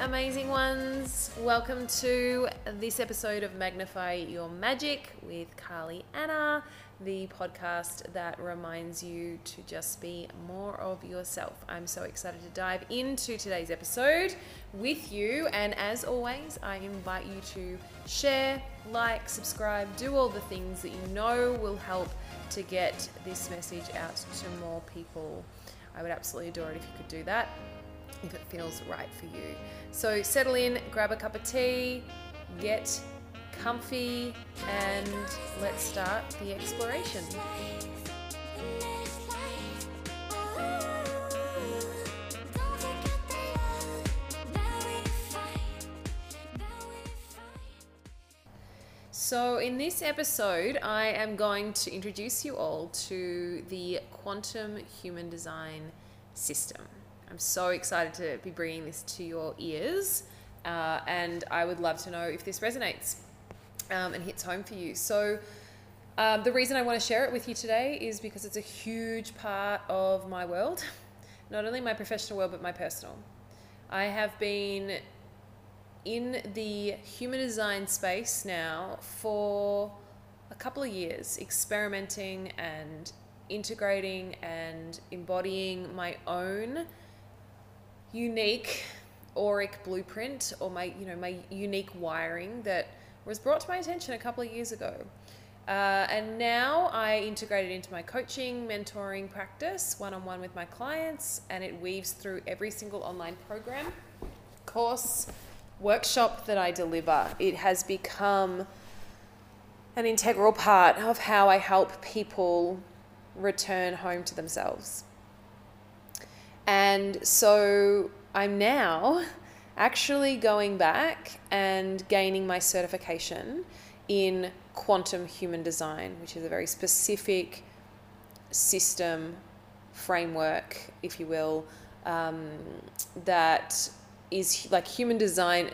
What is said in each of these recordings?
Amazing ones. Welcome to this episode of Magnify Your Magic with Carlie Anna, the podcast that reminds you to just be more of yourself. I'm so excited to dive into today's episode with you. And as always, I invite you to share, like, subscribe, do all the things that you know will help to get this message out to more people. I would absolutely adore it if you could do that if it feels right for you. So settle in, grab a cup of tea, get comfy, and let's start the exploration. So, in this episode, I am going to introduce you all to the quantum human design system. I'm so excited to be bringing this to your ears, uh, and I would love to know if this resonates um, and hits home for you. So, um, the reason I want to share it with you today is because it's a huge part of my world, not only my professional world, but my personal. I have been in the human design space now for a couple of years, experimenting and integrating and embodying my own unique auric blueprint or my you know my unique wiring that was brought to my attention a couple of years ago uh, and now I integrate it into my coaching, mentoring practice, one on one with my clients, and it weaves through every single online program, course, workshop that I deliver. It has become an integral part of how I help people return home to themselves. And so I'm now actually going back and gaining my certification in quantum human design, which is a very specific system framework, if you will, um, that is like human design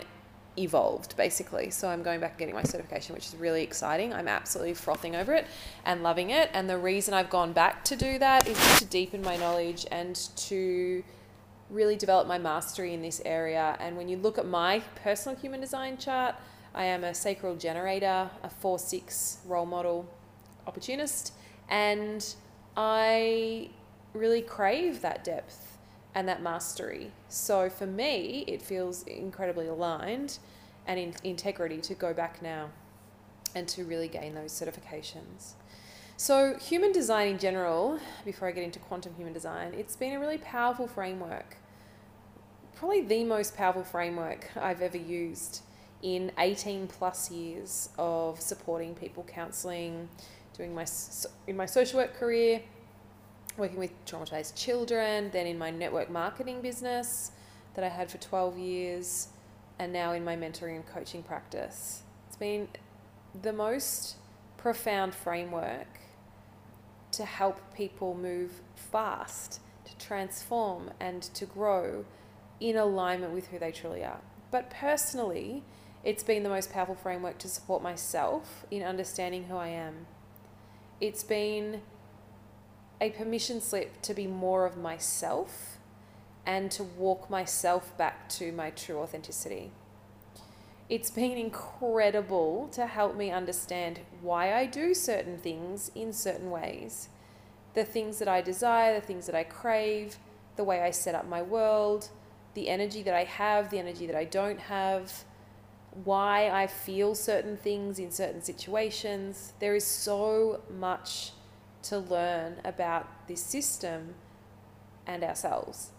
evolved basically. So I'm going back and getting my certification, which is really exciting. I'm absolutely frothing over it and loving it. And the reason I've gone back to do that is to deepen my knowledge and to really develop my mastery in this area. And when you look at my personal human design chart, I am a sacral generator, a 4 6 role model opportunist, and I really crave that depth and that mastery. So for me, it feels incredibly aligned and in integrity to go back now and to really gain those certifications. So, human design in general, before I get into quantum human design, it's been a really powerful framework. Probably the most powerful framework I've ever used in 18 plus years of supporting people counseling, doing my in my social work career, working with traumatized children, then in my network marketing business that I had for 12 years, and now in my mentoring and coaching practice. It's been the most profound framework to help people move fast, to transform, and to grow in alignment with who they truly are. But personally, it's been the most powerful framework to support myself in understanding who I am. It's been a permission slip to be more of myself and to walk myself back to my true authenticity. It's been incredible to help me understand why I do certain things in certain ways. The things that I desire, the things that I crave, the way I set up my world, the energy that I have, the energy that I don't have, why I feel certain things in certain situations. There is so much to learn about this system and ourselves.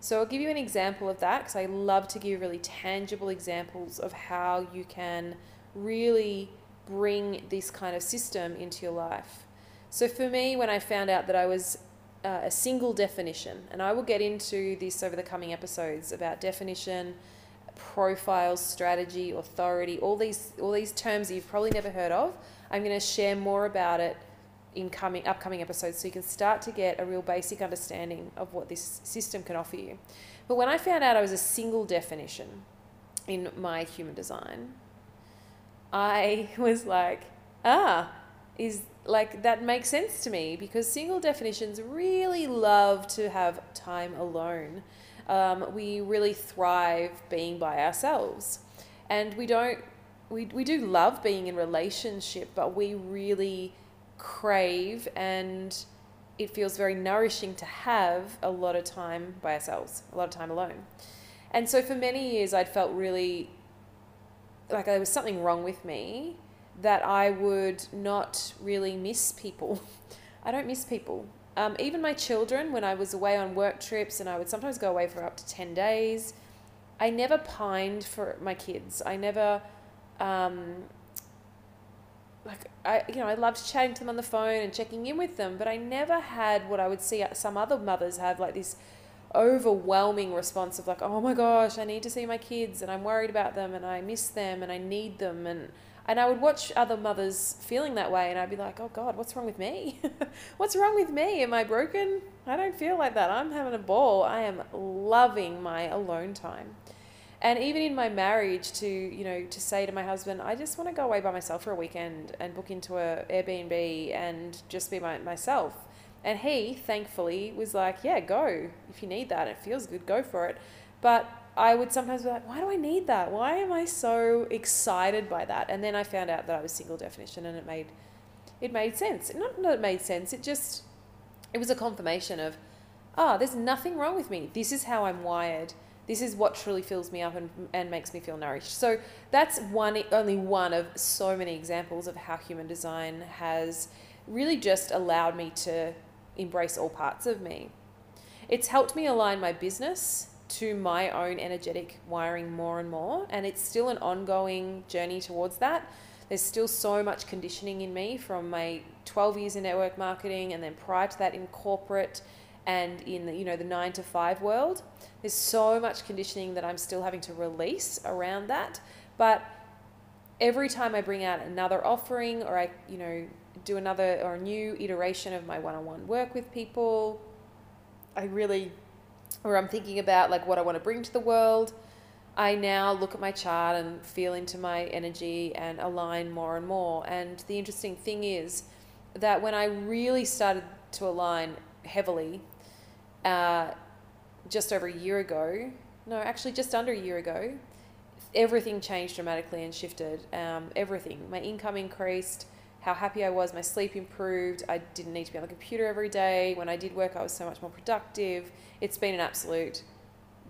So, I'll give you an example of that because I love to give really tangible examples of how you can really bring this kind of system into your life. So, for me, when I found out that I was uh, a single definition, and I will get into this over the coming episodes about definition, profile, strategy, authority, all these all these terms that you've probably never heard of. I'm going to share more about it in coming upcoming episodes so you can start to get a real basic understanding of what this system can offer you. But when I found out I was a single definition in my human design, I was like, ah, is like that makes sense to me because single definitions really love to have time alone. Um, we really thrive being by ourselves. And we don't, we, we do love being in relationship, but we really crave and it feels very nourishing to have a lot of time by ourselves, a lot of time alone. And so for many years, I'd felt really like there was something wrong with me that I would not really miss people. I don't miss people. Um, even my children, when I was away on work trips and I would sometimes go away for up to 10 days, I never pined for my kids. I never, um, like, I, you know, I loved chatting to them on the phone and checking in with them, but I never had what I would see some other mothers have, like this overwhelming response of like, oh my gosh, I need to see my kids and I'm worried about them and I miss them and I need them and and I would watch other mothers feeling that way and I'd be like, oh God, what's wrong with me? what's wrong with me? Am I broken? I don't feel like that. I'm having a ball. I am loving my alone time. And even in my marriage to, you know, to say to my husband, I just want to go away by myself for a weekend and book into a Airbnb and just be my, myself and he, thankfully, was like, yeah, go. If you need that, it feels good, go for it. But I would sometimes be like, why do I need that? Why am I so excited by that? And then I found out that I was single definition and it made it made sense. Not that it made sense, it just it was a confirmation of, ah, oh, there's nothing wrong with me. This is how I'm wired. This is what truly fills me up and, and makes me feel nourished. So that's one only one of so many examples of how human design has really just allowed me to embrace all parts of me. It's helped me align my business to my own energetic wiring more and more, and it's still an ongoing journey towards that. There's still so much conditioning in me from my 12 years in network marketing and then prior to that in corporate and in the you know the 9 to 5 world. There's so much conditioning that I'm still having to release around that, but every time I bring out another offering or I you know do another or a new iteration of my one-on-one work with people. I really, or I'm thinking about like what I want to bring to the world. I now look at my chart and feel into my energy and align more and more. And the interesting thing is that when I really started to align heavily, uh, just over a year ago, no, actually just under a year ago, everything changed dramatically and shifted. Um, everything. My income increased how happy I was. My sleep improved. I didn't need to be on the computer every day. When I did work, I was so much more productive. It's been an absolute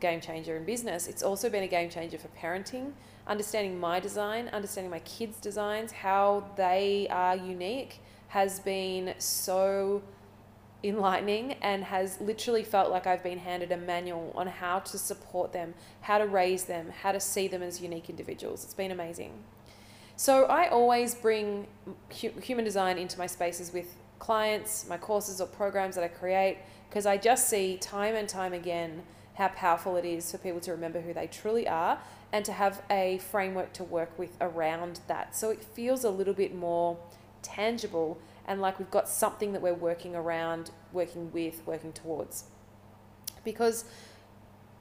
game changer in business. It's also been a game changer for parenting, understanding my design, understanding my kids' designs, how they are unique has been so enlightening and has literally felt like I've been handed a manual on how to support them, how to raise them, how to see them as unique individuals. It's been amazing. So I always bring human design into my spaces with clients, my courses or programs that I create, because I just see time and time again how powerful it is for people to remember who they truly are and to have a framework to work with around that. So it feels a little bit more tangible and like we've got something that we're working around, working with, working towards. Because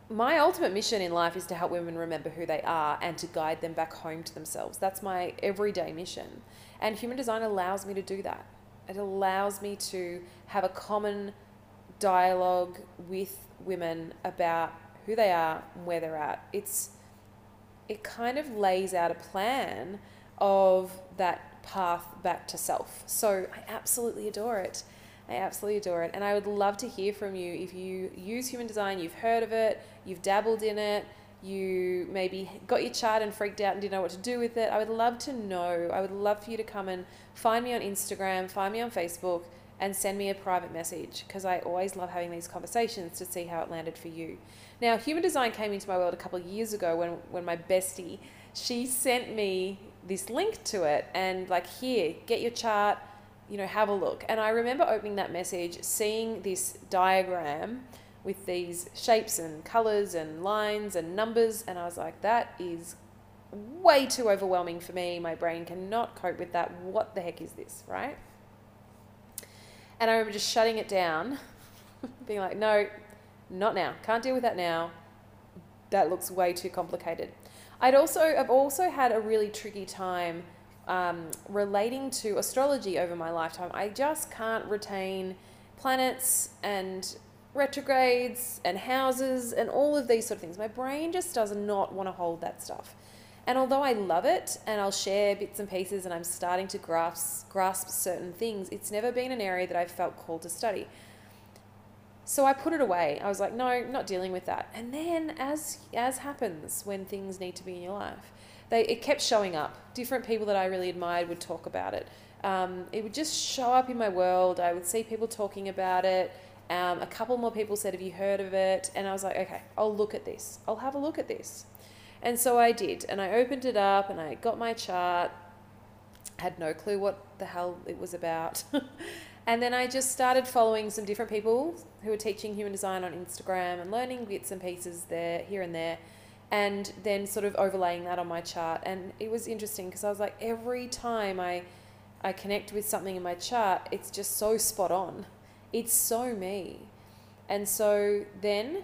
my ultimate mission in life is to help women remember who they are and to guide them back home to themselves. That's my everyday mission. And human design allows me to do that. It allows me to have a common dialogue with women about who they are and where they're at. It's it kind of lays out a plan of that path back to self. So I absolutely adore it. I absolutely adore it. And I would love to hear from you if you use human design, you've heard of it, you've dabbled in it, you maybe got your chart and freaked out and didn't know what to do with it. I would love to know. I would love for you to come and find me on Instagram, find me on Facebook, and send me a private message because I always love having these conversations to see how it landed for you. Now, human design came into my world a couple of years ago when, when my bestie, she sent me this link to it and like, here, get your chart you know, have a look. And I remember opening that message, seeing this diagram with these shapes and colors and lines and numbers, and I was like, that is way too overwhelming for me. My brain cannot cope with that. What the heck is this, right? And I remember just shutting it down, being like, no, not now. Can't deal with that now. That looks way too complicated. I'd also I've also had a really tricky time um, relating to astrology over my lifetime. I just can't retain planets and retrogrades and houses and all of these sort of things. My brain just does not want to hold that stuff. And although I love it and I'll share bits and pieces and I'm starting to grasp grasp certain things, it's never been an area that I've felt called to study. So I put it away. I was like, no, not dealing with that. And then as as happens when things need to be in your life, they it kept showing up. Different people that I really admired would talk about it. Um, it would just show up in my world. I would see people talking about it. Um, a couple more people said, Have you heard of it? And I was like, Okay, I'll look at this. I'll have a look at this. And so I did. And I opened it up and I got my chart. Had no clue what the hell it was about. and then I just started following some different people who were teaching human design on Instagram and learning bits and pieces there, here and there. And then sort of overlaying that on my chart. And it was interesting because I was like, every time I, I connect with something in my chart, it's just so spot on it's so me. And so then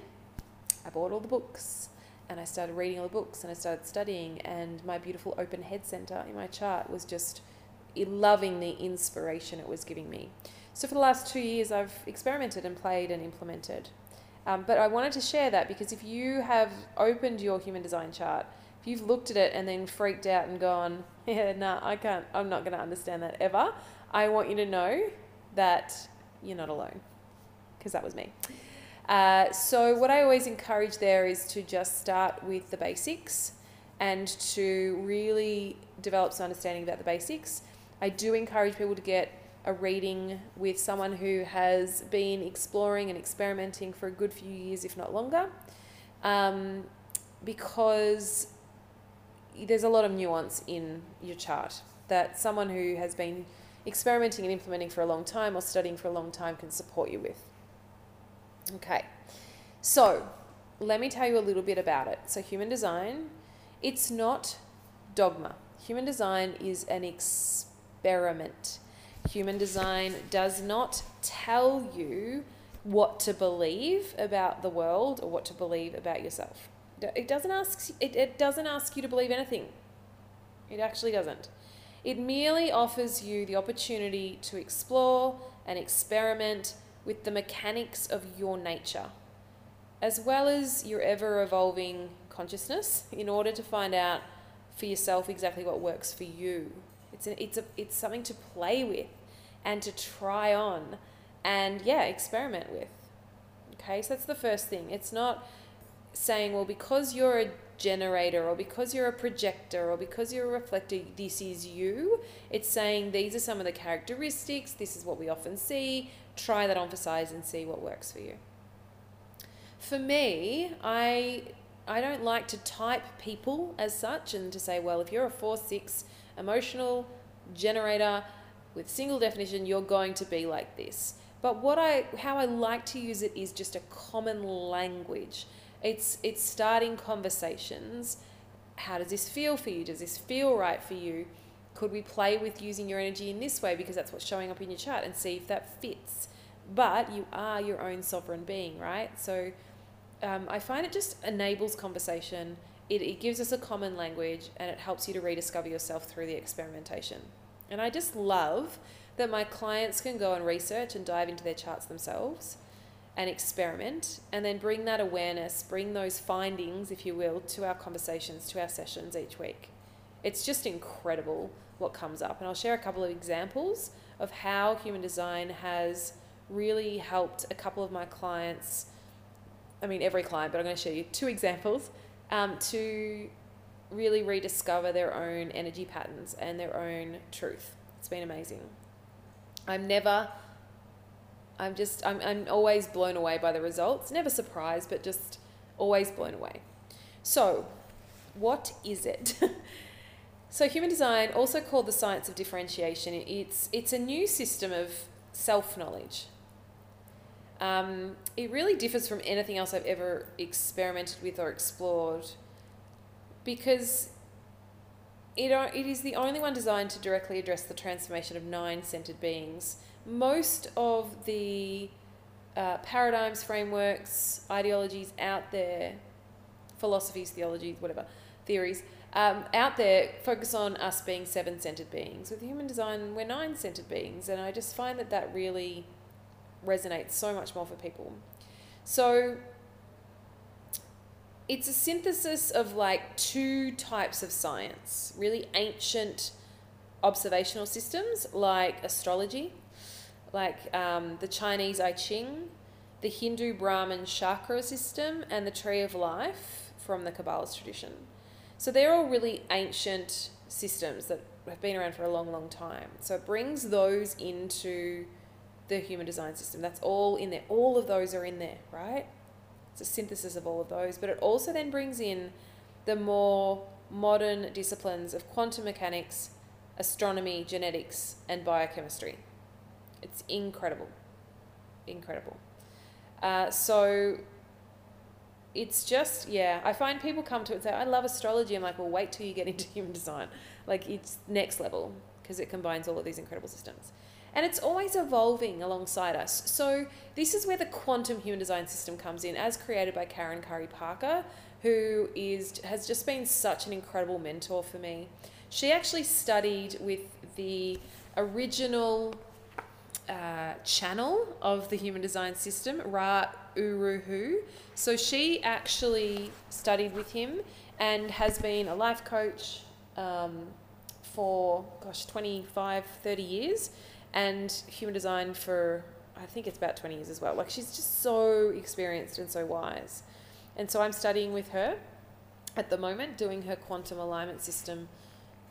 I bought all the books and I started reading all the books and I started studying and my beautiful open head center in my chart was just loving the inspiration it was giving me. So for the last two years I've experimented and played and implemented. Um, but I wanted to share that because if you have opened your human design chart, if you've looked at it and then freaked out and gone, yeah, no, nah, I can't, I'm not going to understand that ever, I want you to know that you're not alone, because that was me. Uh, so, what I always encourage there is to just start with the basics and to really develop some understanding about the basics. I do encourage people to get a reading with someone who has been exploring and experimenting for a good few years, if not longer, um, because there's a lot of nuance in your chart that someone who has been experimenting and implementing for a long time or studying for a long time can support you with. Okay, so let me tell you a little bit about it. So, human design, it's not dogma. Human design is an experiment. Human design does not tell you what to believe about the world or what to believe about yourself. It doesn't ask it, it doesn't ask you to believe anything. It actually doesn't. It merely offers you the opportunity to explore and experiment with the mechanics of your nature, as well as your ever evolving consciousness, in order to find out for yourself exactly what works for you. It's, a, it's, a, it's something to play with and to try on and, yeah, experiment with. Okay, so that's the first thing. It's not saying, well, because you're a generator or because you're a projector or because you're a reflector, this is you. It's saying these are some of the characteristics, this is what we often see. Try that on for size and see what works for you. For me, I I don't like to type people as such and to say, well, if you're a 4 6 emotional generator with single definition, you're going to be like this. But what I how I like to use it is just a common language it's it's starting conversations. How does this feel for you? Does this feel right for you? Could we play with using your energy in this way because that's what's showing up in your chart and see if that fits? But you are your own sovereign being, right? So um, I find it just enables conversation. It, it gives us a common language and it helps you to rediscover yourself through the experimentation. And I just love that my clients can go and research and dive into their charts themselves and experiment and then bring that awareness, bring those findings, if you will, to our conversations, to our sessions each week. It's just incredible what comes up. And I'll share a couple of examples of how human design has really helped a couple of my clients. I mean, every client, but I'm going to show you two examples um, to really rediscover their own energy patterns and their own truth. It's been amazing. I'm never I'm just, I'm, I'm always blown away by the results. Never surprised, but just always blown away. So, what is it? so, human design, also called the science of differentiation, it's, it's a new system of self knowledge. Um, it really differs from anything else I've ever experimented with or explored because it, it is the only one designed to directly address the transformation of nine centered beings most of the uh, paradigms, frameworks, ideologies out there, philosophies, theologies, whatever, theories, um, out there focus on us being seven centered beings. With human design, we're nine centered beings, and I just find that that really resonates so much more for people. So it's a synthesis of like two types of science really ancient observational systems like astrology, like um, the Chinese I Ching, the Hindu Brahmin chakra system, and the Tree of Life from the Kabbalist tradition. So they're all really ancient systems that have been around for a long, long time. So it brings those into the human design system. That's all in there. All of those are in there, right? It's a synthesis of all of those. But it also then brings in the more modern disciplines of quantum mechanics, astronomy, genetics, and biochemistry. It's incredible. Incredible. Uh, so it's just, yeah, I find people come to it and say, I love astrology. I'm like, well, wait till you get into human design. Like, it's next level because it combines all of these incredible systems. And it's always evolving alongside us. So, this is where the quantum human design system comes in, as created by Karen Curry Parker, who is has just been such an incredible mentor for me. She actually studied with the original uh, channel of the human design system, Ra Uru Hu. So she actually studied with him and has been a life coach um, for, gosh, 25, 30 years, and human design for, I think it's about 20 years as well. Like she's just so experienced and so wise. And so I'm studying with her at the moment, doing her quantum alignment system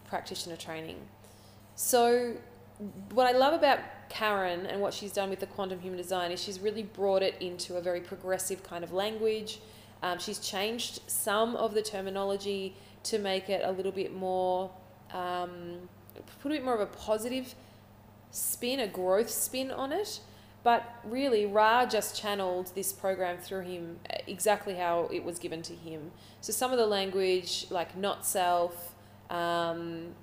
practitioner training. So, what I love about Karen and what she's done with the quantum human design is she's really brought it into a very progressive kind of language. Um, she's changed some of the terminology to make it a little bit more, um, put a bit more of a positive spin, a growth spin on it. But really, Ra just channeled this program through him exactly how it was given to him. So some of the language, like not self, um,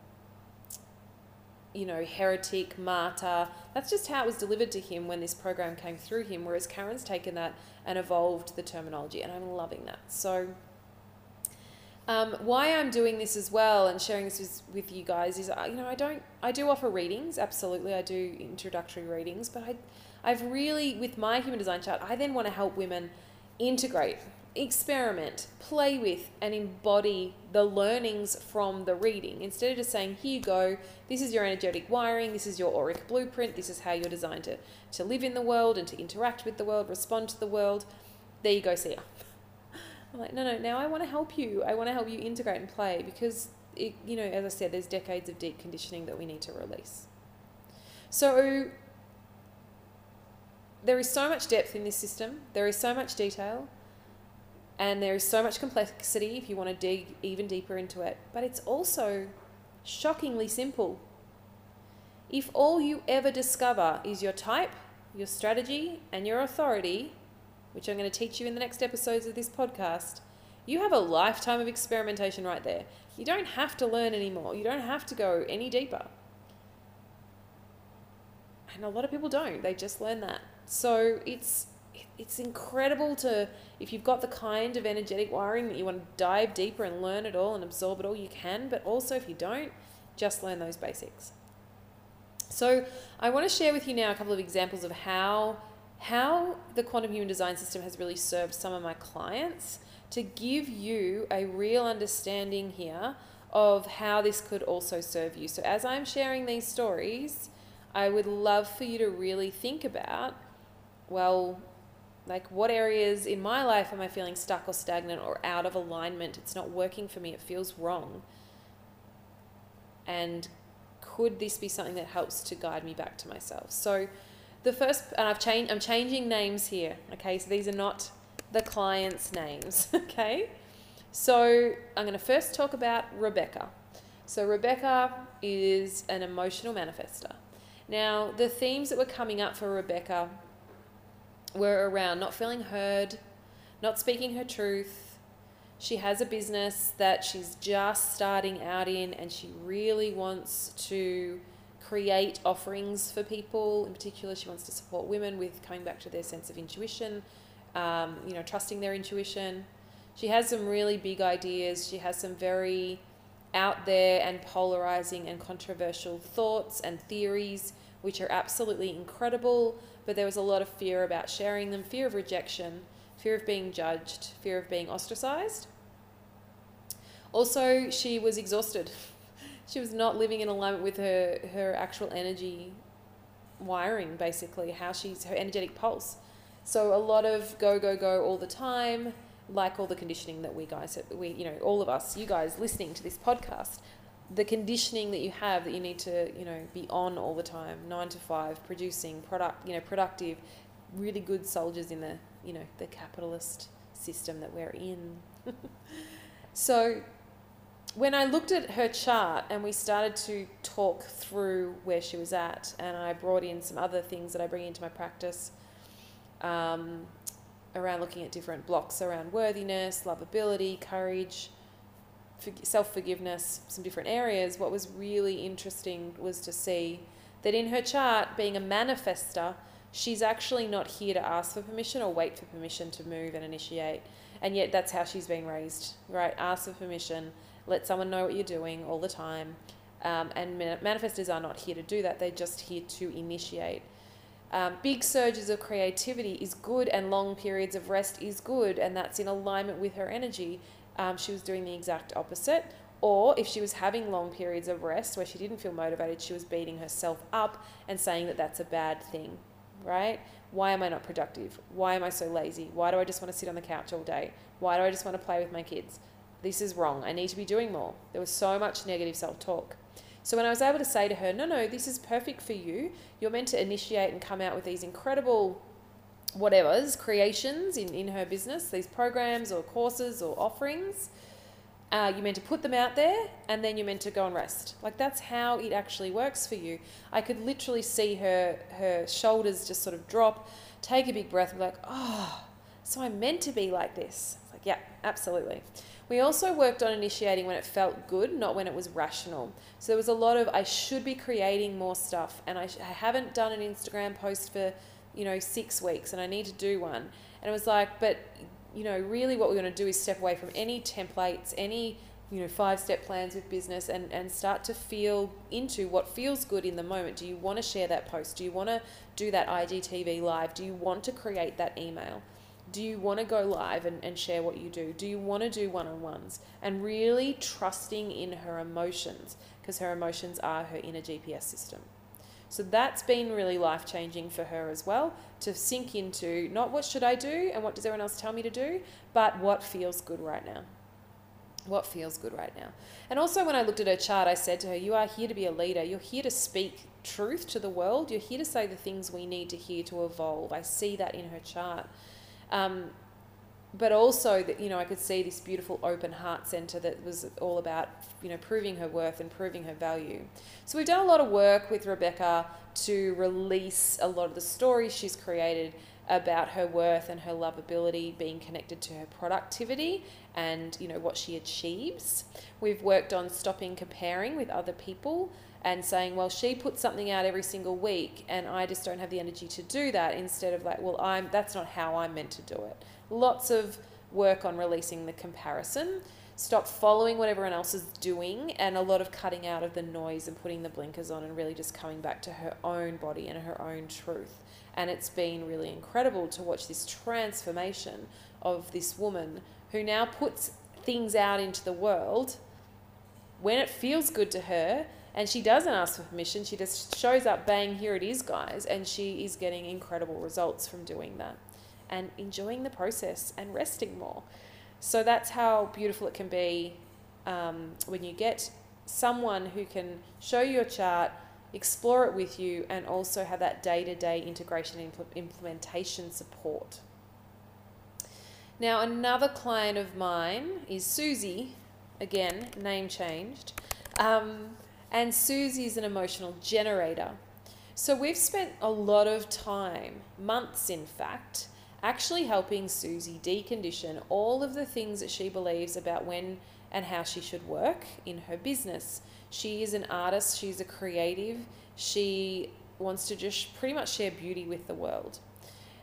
you know, heretic, martyr. That's just how it was delivered to him when this program came through him. Whereas Karen's taken that and evolved the terminology, and I'm loving that. So, um, why I'm doing this as well and sharing this with, with you guys is, uh, you know, I don't, I do offer readings. Absolutely, I do introductory readings, but I, I've really, with my human design chart, I then want to help women integrate experiment, play with, and embody the learnings from the reading. Instead of just saying, here you go, this is your energetic wiring, this is your auric blueprint, this is how you're designed to, to live in the world and to interact with the world, respond to the world. There you go, see ya. I'm like, no, no, now I want to help you. I want to help you integrate and play because, it, you know, as I said, there's decades of deep conditioning that we need to release. So, there is so much depth in this system, there is so much detail and there is so much complexity if you want to dig even deeper into it, but it's also shockingly simple. If all you ever discover is your type, your strategy, and your authority, which I'm going to teach you in the next episodes of this podcast, you have a lifetime of experimentation right there. You don't have to learn anymore, you don't have to go any deeper. And a lot of people don't, they just learn that. So it's it's incredible to if you've got the kind of energetic wiring that you want to dive deeper and learn it all and absorb it all you can but also if you don't just learn those basics so i want to share with you now a couple of examples of how how the quantum human design system has really served some of my clients to give you a real understanding here of how this could also serve you so as i'm sharing these stories i would love for you to really think about well like, what areas in my life am I feeling stuck or stagnant or out of alignment? It's not working for me, it feels wrong. And could this be something that helps to guide me back to myself? So, the first, and I've changed, I'm changing names here, okay? So, these are not the clients' names, okay? So, I'm going to first talk about Rebecca. So, Rebecca is an emotional manifester. Now, the themes that were coming up for Rebecca were around not feeling heard, not speaking her truth. She has a business that she's just starting out in, and she really wants to create offerings for people. In particular, she wants to support women with coming back to their sense of intuition, um, you know, trusting their intuition. She has some really big ideas. She has some very out there and polarizing and controversial thoughts and theories, which are absolutely incredible but there was a lot of fear about sharing them, fear of rejection, fear of being judged, fear of being ostracized. Also, she was exhausted. She was not living in alignment with her, her actual energy wiring, basically, how she's her energetic pulse. So, a lot of go, go, go all the time, like all the conditioning that we guys, we, you know, all of us, you guys listening to this podcast, the conditioning that you have that you need to, you know, be on all the time, nine to five, producing product, you know, productive, really good soldiers in the, you know, the capitalist system that we're in. so when I looked at her chart and we started to talk through where she was at, and I brought in some other things that I bring into my practice um, around looking at different blocks around worthiness, lovability, courage, self forgiveness, some different areas, what was really interesting was to see that in her chart, being a manifester, she's actually not here to ask for permission or wait for permission to move and initiate. And yet, that's how she's being raised, right? Ask for permission, let someone know what you're doing all the time. Um, and manifestors are not here to do that, they're just here to initiate. Um, big surges of creativity is good, and long periods of rest is good, and that's in alignment with her energy um, she was doing the exact opposite. Or if she was having long periods of rest where she didn't feel motivated, she was beating herself up and saying that that's a bad thing, right? Why am I not productive? Why am I so lazy? Why do I just want to sit on the couch all day? Why do I just want to play with my kids? This is wrong. I need to be doing more. There was so much negative self talk. So when I was able to say to her, no, no, this is perfect for you, you're meant to initiate and come out with these incredible whatever's creations in, in her business, these programs or courses or offerings. Uh, you're meant to put them out there and then you're meant to go and rest. Like that's how it actually works for you. I could literally see her her shoulders just sort of drop, take a big breath, and be like, oh, so I'm meant to be like this. Like, yeah, absolutely. We also worked on initiating when it felt good, not when it was rational. So there was a lot of I should be creating more stuff, and I, I haven't done an Instagram post for you know, six weeks and I need to do one. And it was like, but, you know, really what we're going to do is step away from any templates, any, you know, five step plans with business and, and start to feel into what feels good in the moment. Do you want to share that post? Do you want to do that IGTV live? Do you want to create that email? Do you want to go live and, and share what you do? Do you want to do one on ones? And really trusting in her emotions because her emotions are her inner GPS system. So that's been really life changing for her as well to sink into not what should I do and what does everyone else tell me to do, but what feels good right now. What feels good right now. And also, when I looked at her chart, I said to her, You are here to be a leader. You're here to speak truth to the world. You're here to say the things we need to hear to evolve. I see that in her chart. Um, but also that you know I could see this beautiful open heart center that was all about you know proving her worth and proving her value. So we've done a lot of work with Rebecca to release a lot of the stories she's created about her worth and her lovability being connected to her productivity and you know what she achieves. We've worked on stopping comparing with other people and saying, well, she puts something out every single week and I just don't have the energy to do that instead of like, well, I'm that's not how I'm meant to do it. Lots of work on releasing the comparison. Stop following what everyone else is doing and a lot of cutting out of the noise and putting the blinkers on and really just coming back to her own body and her own truth. And it's been really incredible to watch this transformation of this woman who now puts things out into the world when it feels good to her and she doesn't ask for permission. She just shows up, bang, here it is, guys. And she is getting incredible results from doing that and enjoying the process and resting more. So that's how beautiful it can be um, when you get someone who can show you a chart, explore it with you, and also have that day to day integration and implementation support. Now, another client of mine is Susie, again, name changed. Um, and Susie is an emotional generator. So we've spent a lot of time, months in fact, actually helping Susie decondition all of the things that she believes about when and how she should work in her business. She is an artist, she's a creative, she wants to just pretty much share beauty with the world.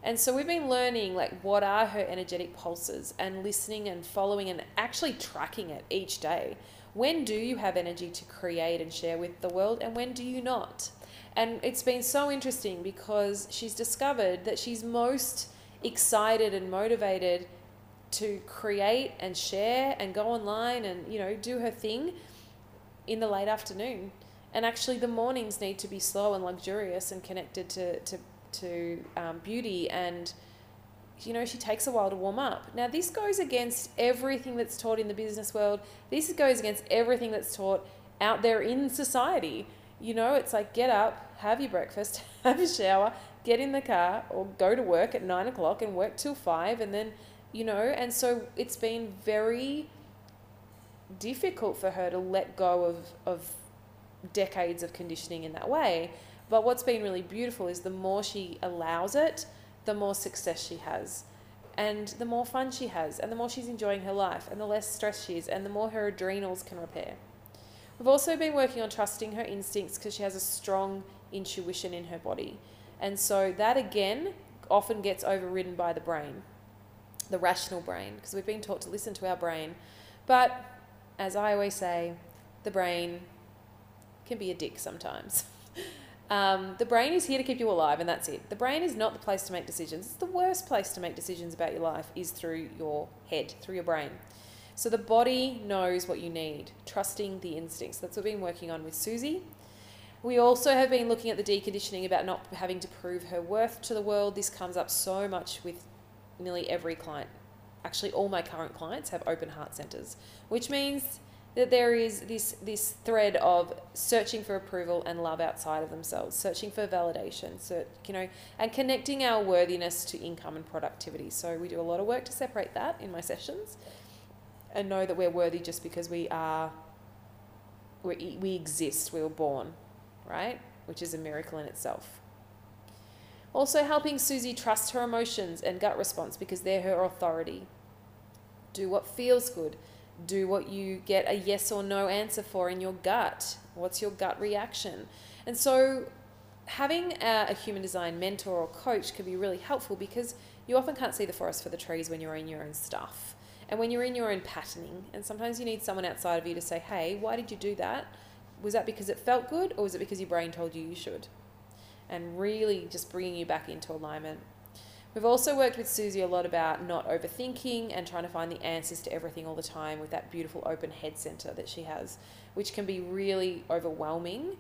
And so we've been learning like what are her energetic pulses and listening and following and actually tracking it each day when do you have energy to create and share with the world and when do you not? And it's been so interesting because she's discovered that she's most excited and motivated to create and share and go online and you know do her thing in the late afternoon. And actually the mornings need to be slow and luxurious and connected to to to um, beauty. And you know she takes a while to warm up. Now this goes against everything that's taught in the business world. This goes against everything that's taught out there in society. You know it's like get up have your breakfast have a shower get in the car or go to work at nine o'clock and work till five and then you know and so it's been very difficult for her to let go of of decades of conditioning in that way. But what's been really beautiful is the more she allows it the more success she has and the more fun she has and the more she's enjoying her life and the less stress she is and the more her adrenals can repair. We've also been working on trusting her instincts because she has a strong intuition in her body and so that again often gets overridden by the brain the rational brain, because we've been taught to listen to our brain. But as I always say, the brain can be a dick sometimes. Um, the brain is here to keep you alive, and that's it. The brain is not the place to make decisions. It's the worst place to make decisions about your life is through your head, through your brain. So the body knows what you need, trusting the instincts. That's what we've been working on with Susie. We also have been looking at the deconditioning about not having to prove her worth to the world. This comes up so much with nearly every client, actually all my current clients have open heart centers, which means that there is this this thread of searching for approval and love outside of themselves, searching for validation, so you know, and connecting our worthiness to income and productivity. So we do a lot of work to separate that in my sessions, and know that we're worthy just because we are. We we exist. We were born, right? Which is a miracle in itself. Also, helping Susie trust her emotions and gut response because they're her authority. Do what feels good. Do what you get a yes or no answer for in your gut. What's your gut reaction? And so, having a, a human design mentor or coach can be really helpful because you often can't see the forest for the trees when you're in your own stuff and when you're in your own patterning. And sometimes you need someone outside of you to say, hey, why did you do that? Was that because it felt good or was it because your brain told you you should? and really just bringing you back into alignment. We've also worked with Susie a lot about not overthinking and trying to find the answers to everything all the time with that beautiful open head center that she has, which can be really overwhelming.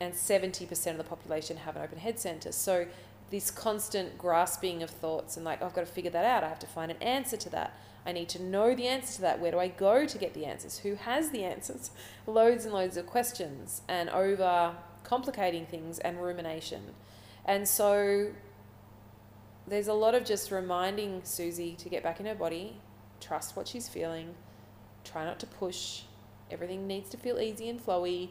and 70% of the population have an open head center. So, this constant grasping of thoughts and like, I've got to figure that out. I have to find an answer to that. I need to know the answer to that. Where do I go to get the answers? Who has the answers? Loads and loads of questions and over complicating things and rumination. And so there's a lot of just reminding Susie to get back in her body, trust what she's feeling, try not to push. Everything needs to feel easy and flowy.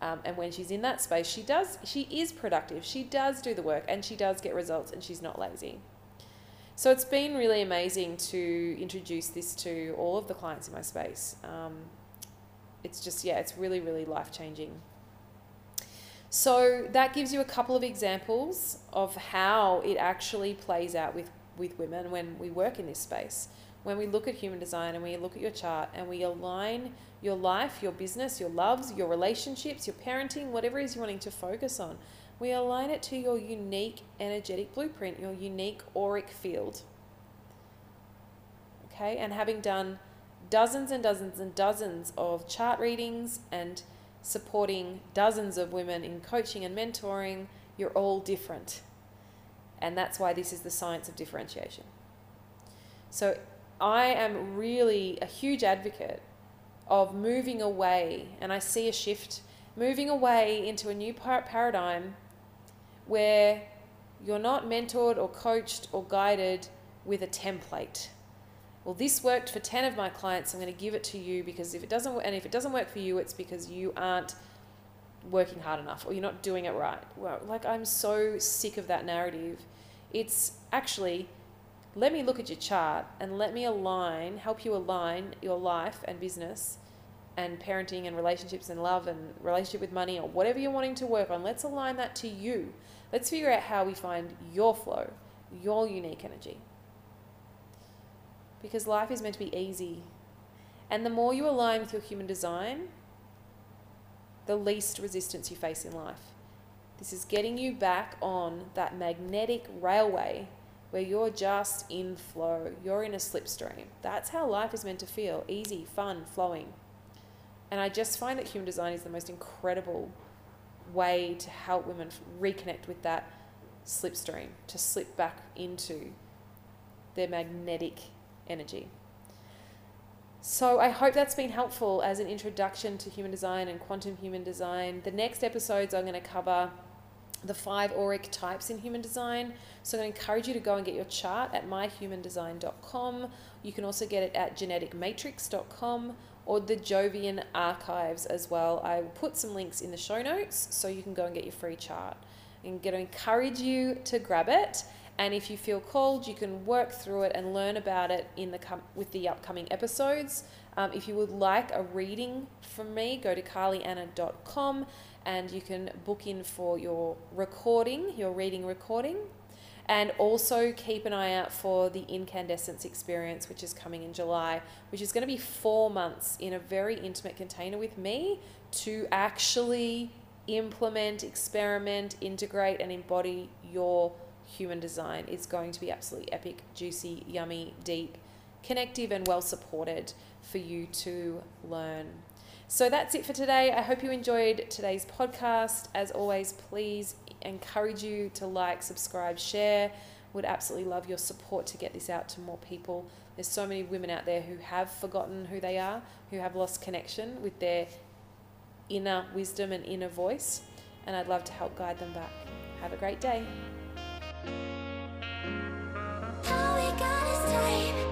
Um, and when she's in that space, she does, she is productive. She does do the work and she does get results and she's not lazy. So it's been really amazing to introduce this to all of the clients in my space. Um, it's just, yeah, it's really, really life changing. So that gives you a couple of examples of how it actually plays out with, with women when we work in this space. When we look at human design and we look at your chart and we align your life, your business, your loves, your relationships, your parenting, whatever it is you're wanting to focus on, we align it to your unique energetic blueprint, your unique auric field. Okay, and having done dozens and dozens and dozens of chart readings and supporting dozens of women in coaching and mentoring, you're all different. And that's why this is the science of differentiation. So I am really a huge advocate of moving away, and I see a shift, moving away into a new paradigm where you're not mentored or coached or guided with a template well, this worked for 10 of my clients. I'm going to give it to you because if it doesn't, and if it doesn't work for you, it's because you aren't working hard enough or you're not doing it right. Well, like I'm so sick of that narrative. It's actually, let me look at your chart and let me align, help you align your life and business and parenting and relationships and love and relationship with money or whatever you're wanting to work on. Let's align that to you. Let's figure out how we find your flow, your unique energy because life is meant to be easy. And the more you align with your human design, the least resistance you face in life. This is getting you back on that magnetic railway where you're just in flow, you're in a slipstream. That's how life is meant to feel easy, fun, flowing. And I just find that human design is the most incredible way to help women reconnect with that slipstream, to slip back into their magnetic energy. So I hope that's been helpful as an introduction to human design and quantum human design. The next episodes I'm going to cover the five auric types in human design. So I'm going to encourage you to go and get your chart at myhumandesign.com. You can also get it at geneticmatrix.com or the Jovian archives as well. I will put some links in the show notes so you can go and get your free chart. I'm going to encourage you to grab it and if you feel called, you can work through it and learn about it in the com- with the upcoming episodes. Um, if you would like a reading from me, go to carlieanna.com and you can book in for your recording, your reading recording. And also keep an eye out for the incandescence experience, which is coming in July, which is going to be four months in a very intimate container with me to actually implement, experiment, integrate, and embody your human design It's going to be absolutely epic, juicy, yummy, deep, connective, and well supported for you to learn. So that's it for today. I hope you enjoyed today's podcast. As always, please encourage you to like, subscribe, share. Would absolutely love your support to get this out to more people. There's so many women out there who have forgotten who they are, who have lost connection with their inner wisdom and inner voice, and I'd love to help guide them back. Have a great day. All we got is time.